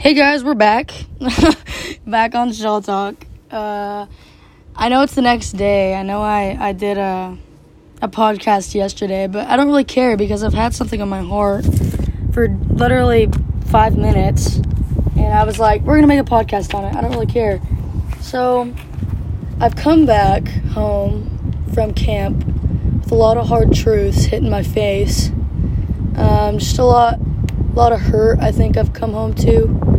Hey guys, we're back. back on Shaw Talk. Uh, I know it's the next day. I know I, I did a, a podcast yesterday, but I don't really care because I've had something on my heart for literally five minutes. And I was like, we're going to make a podcast on it. I don't really care. So I've come back home from camp with a lot of hard truths hitting my face. Um, just a lot, a lot of hurt. I think I've come home to,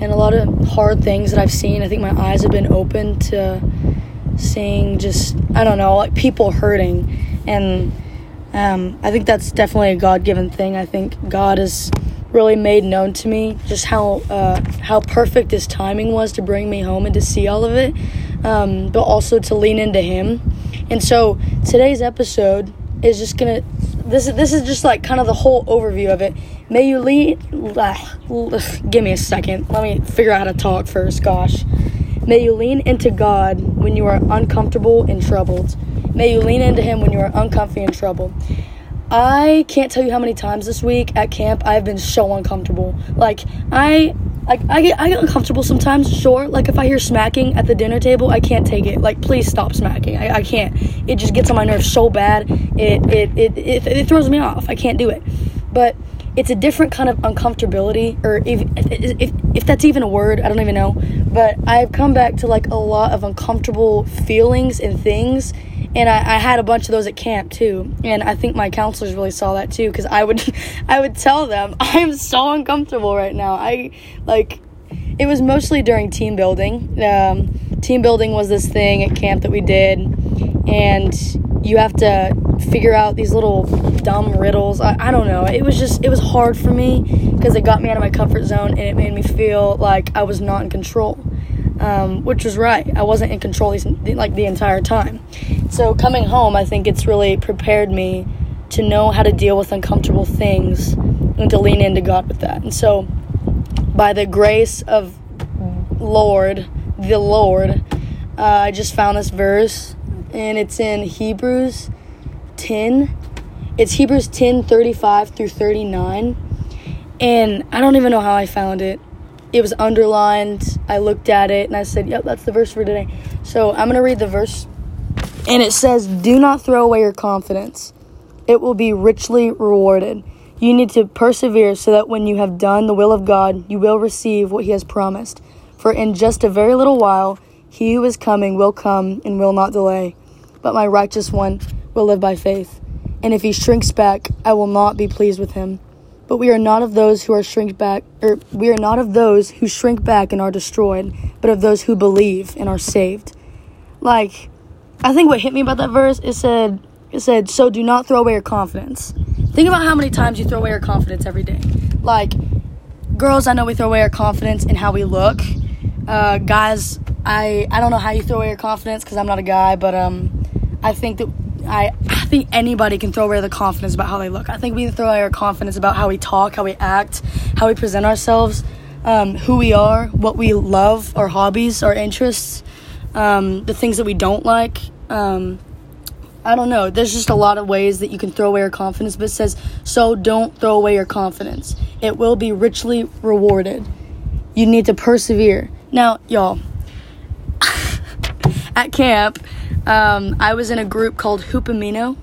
and a lot of hard things that I've seen. I think my eyes have been open to seeing just I don't know, like people hurting, and um, I think that's definitely a God given thing. I think God has really made known to me just how uh, how perfect His timing was to bring me home and to see all of it, um, but also to lean into Him. And so today's episode is just gonna this is this is just like kind of the whole overview of it. May you lean. Uh, give me a second. Let me figure out how to talk first. Gosh. May you lean into God when you are uncomfortable and troubled. May you lean into Him when you are uncomfy and troubled. I can't tell you how many times this week at camp I've been so uncomfortable. Like I like I get I get uncomfortable sometimes, sure. Like if I hear smacking at the dinner table, I can't take it. Like please stop smacking. I, I can't. It just gets on my nerves so bad. It it, it it it throws me off. I can't do it. But it's a different kind of uncomfortability or if, if if that's even a word, I don't even know. But I've come back to like a lot of uncomfortable feelings and things and I, I, had a bunch of those at camp too. And i think my counselors really saw that too because i would i would tell them i'm so uncomfortable right now. I like it was mostly during team building. Um, team building was this thing at camp that we did and you have to figure out these little dumb riddles I, I don't know it was just it was hard for me because it got me out of my comfort zone and it made me feel like i was not in control um, which was right. I wasn't in control these, like the entire time. So coming home, I think it's really prepared me to know how to deal with uncomfortable things and to lean into God with that. And so, by the grace of Lord, the Lord, uh, I just found this verse, and it's in Hebrews 10. It's Hebrews 10 35 through 39. And I don't even know how I found it it was underlined. I looked at it and I said, Yep, that's the verse for today. So I'm going to read the verse. And it says, Do not throw away your confidence, it will be richly rewarded. You need to persevere so that when you have done the will of God, you will receive what He has promised. For in just a very little while, He who is coming will come and will not delay. But my righteous one will live by faith. And if he shrinks back, I will not be pleased with him. But we are not of those who are shrink back, or we are not of those who shrink back and are destroyed, but of those who believe and are saved. Like, I think what hit me about that verse it said it said, "So do not throw away your confidence." Think about how many times you throw away your confidence every day. Like, girls, I know we throw away our confidence in how we look. Uh, guys, I I don't know how you throw away your confidence because I'm not a guy, but um, I think that I, I think anybody can throw away the confidence about how they look. I think we can throw away our confidence about how we talk, how we act, how we present ourselves, um, who we are, what we love, our hobbies, our interests, um, the things that we don't like. Um, I don't know. There's just a lot of ways that you can throw away your confidence, but it says, so don't throw away your confidence. It will be richly rewarded. You need to persevere. Now, y'all, at camp, um, I was in a group called Hupomino,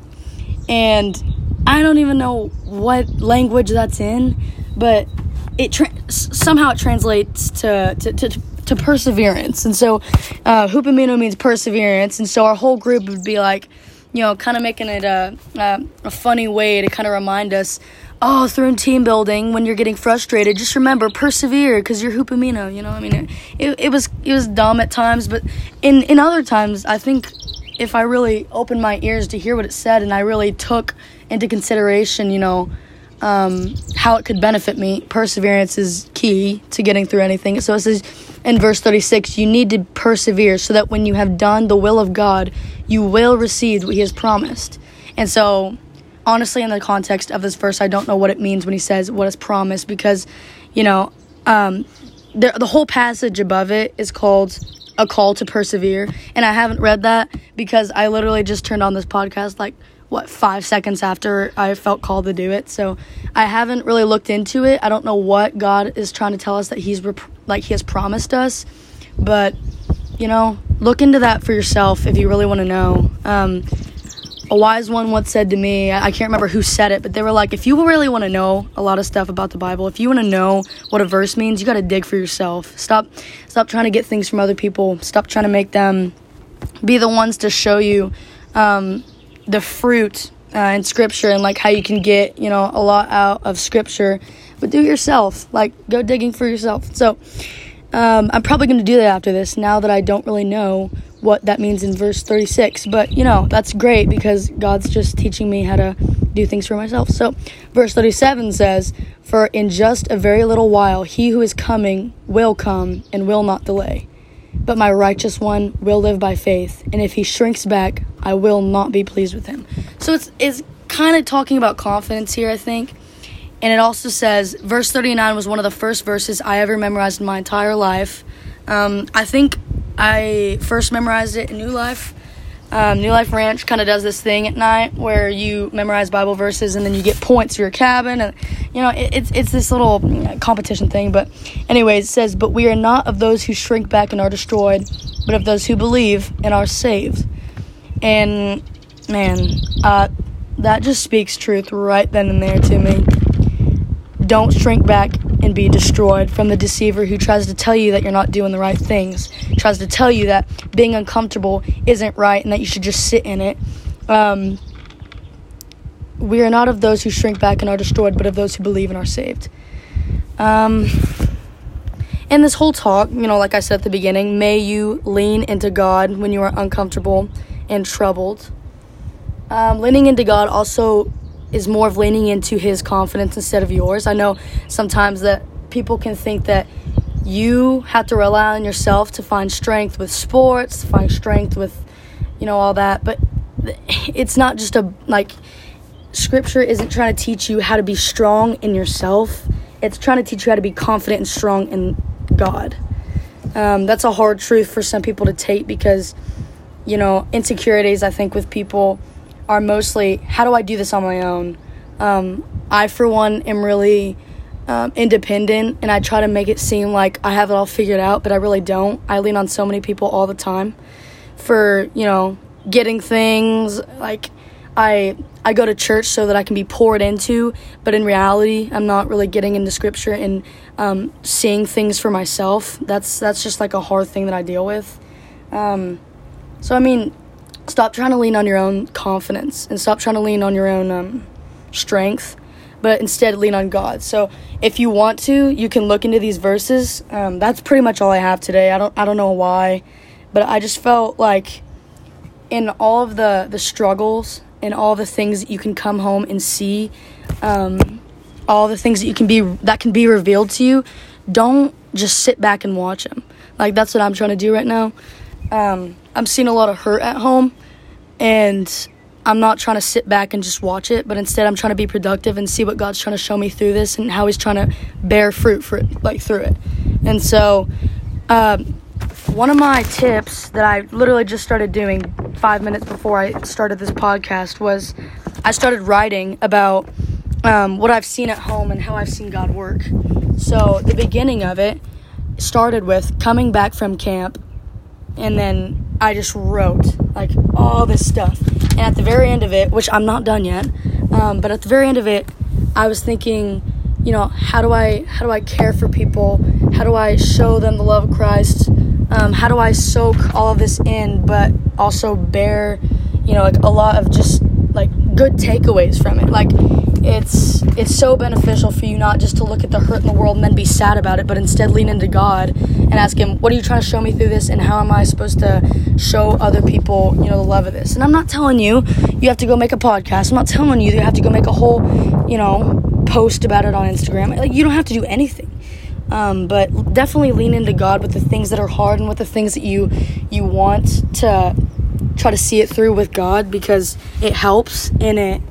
and I don't even know what language that's in, but it tra- somehow it translates to, to, to, to perseverance. And so uh, Hupomino means perseverance, and so our whole group would be like, you know, kind of making it a, a, a funny way to kind of remind us oh, through team building, when you're getting frustrated, just remember persevere because you're Hupomino. You know, I mean, it, it, it, was it was dumb at times, but in in other times, I think if I really opened my ears to hear what it said and I really took into consideration, you know, um, how it could benefit me, perseverance is key to getting through anything. So it says in verse 36 you need to persevere so that when you have done the will of God, you will receive what He has promised. And so, honestly, in the context of this verse, I don't know what it means when He says what is promised because, you know, um, the, the whole passage above it is called a call to persevere. And I haven't read that because I literally just turned on this podcast like what five seconds after I felt called to do it. So I haven't really looked into it. I don't know what God is trying to tell us that He's rep- like He has promised us, but you know, look into that for yourself if you really want to know. Um, a wise one once said to me, I can't remember who said it, but they were like, if you really want to know a lot of stuff about the Bible, if you want to know what a verse means, you got to dig for yourself. Stop, stop trying to get things from other people. Stop trying to make them be the ones to show you um, the fruit uh, in Scripture and like how you can get you know a lot out of Scripture, but do yourself. Like go digging for yourself. So um, I'm probably going to do that after this. Now that I don't really know what that means in verse 36. But, you know, that's great because God's just teaching me how to do things for myself. So, verse 37 says, For in just a very little while, he who is coming will come and will not delay. But my righteous one will live by faith, and if he shrinks back, I will not be pleased with him. So, it's, it's kind of talking about confidence here, I think. And it also says, verse 39 was one of the first verses I ever memorized in my entire life. Um, I think I first memorized it in New Life. Um, New Life Ranch kind of does this thing at night where you memorize Bible verses and then you get points for your cabin, and you know it, it's it's this little competition thing. But anyways, it says, "But we are not of those who shrink back and are destroyed, but of those who believe and are saved." And man, uh, that just speaks truth right then and there to me. Don't shrink back and be destroyed from the deceiver who tries to tell you that you're not doing the right things, tries to tell you that being uncomfortable isn't right and that you should just sit in it. Um, we are not of those who shrink back and are destroyed, but of those who believe and are saved. Um, in this whole talk, you know, like I said at the beginning, may you lean into God when you are uncomfortable and troubled. Um, leaning into God also is more of leaning into his confidence instead of yours. I know sometimes that people can think that you have to rely on yourself to find strength with sports, to find strength with, you know, all that. But it's not just a, like, scripture isn't trying to teach you how to be strong in yourself, it's trying to teach you how to be confident and strong in God. Um, that's a hard truth for some people to take because, you know, insecurities, I think, with people are mostly how do I do this on my own? Um, I, for one, am really um, independent and I try to make it seem like I have it all figured out, but I really don't. I lean on so many people all the time for, you know, getting things. Like, I, I go to church so that I can be poured into, but in reality, I'm not really getting into scripture and um, seeing things for myself. That's, that's just like a hard thing that I deal with. Um, so, I mean, stop trying to lean on your own confidence and stop trying to lean on your own um, strength but instead lean on god. So if you want to you can look into these verses. Um, that's pretty much all i have today. I don't i don't know why but i just felt like in all of the the struggles and all the things that you can come home and see um, all the things that you can be that can be revealed to you don't just sit back and watch them like that's what i'm trying to do right now. Um, I'm seeing a lot of hurt at home, and I'm not trying to sit back and just watch it, but instead I'm trying to be productive and see what God's trying to show me through this and how He's trying to bear fruit for like through it. And so, um, one of my tips that I literally just started doing five minutes before I started this podcast was I started writing about um, what I've seen at home and how I've seen God work. So the beginning of it started with coming back from camp and then I just wrote like all this stuff. And at the very end of it, which I'm not done yet, um, but at the very end of it, I was thinking, you know, how do I how do I care for people? How do I show them the love of Christ? Um, how do I soak all of this in, but also bear, you know, like a lot of just like good takeaways from it. Like it's it's so beneficial for you not just to look at the hurt in the world and then be sad about it, but instead lean into God and ask Him, "What are you trying to show me through this, and how am I supposed to show other people, you know, the love of this?" And I'm not telling you you have to go make a podcast. I'm not telling you you have to go make a whole, you know, post about it on Instagram. Like you don't have to do anything. Um, but definitely lean into God with the things that are hard and with the things that you you want to try to see it through with God because it helps and it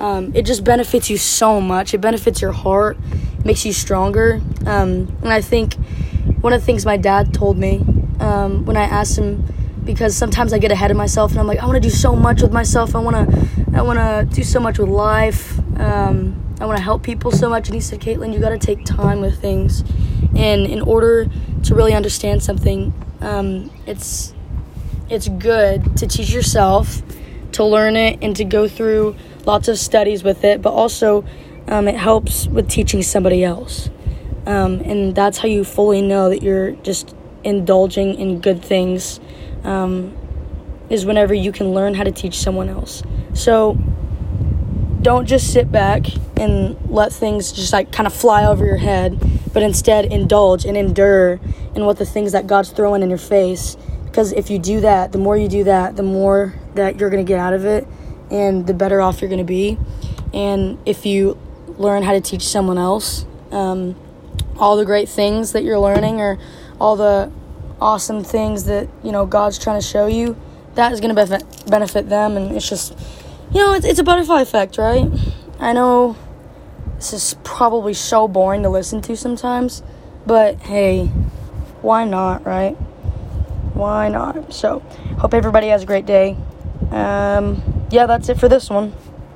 um, it just benefits you so much. It benefits your heart, makes you stronger. Um, and I think one of the things my dad told me um, when I asked him, because sometimes I get ahead of myself and I'm like, I want to do so much with myself. I want to I want to do so much with life. Um, I want to help people so much. And he said, Caitlin, you got to take time with things. And in order to really understand something, um, it's it's good to teach yourself, to learn it, and to go through lots of studies with it. But also, um, it helps with teaching somebody else. Um, and that's how you fully know that you're just indulging in good things. Um, is whenever you can learn how to teach someone else. So don't just sit back and let things just like kind of fly over your head, but instead indulge and endure in what the things that God's throwing in your face. Because if you do that, the more you do that, the more that you're going to get out of it and the better off you're going to be. And if you learn how to teach someone else, um, all the great things that you're learning or all the awesome things that, you know, God's trying to show you, that is going to benefit, benefit them. And it's just, you know, it's, it's a butterfly effect, right? I know this is probably so boring to listen to sometimes, but hey, why not, right? Why not? So, hope everybody has a great day. Um, yeah, that's it for this one.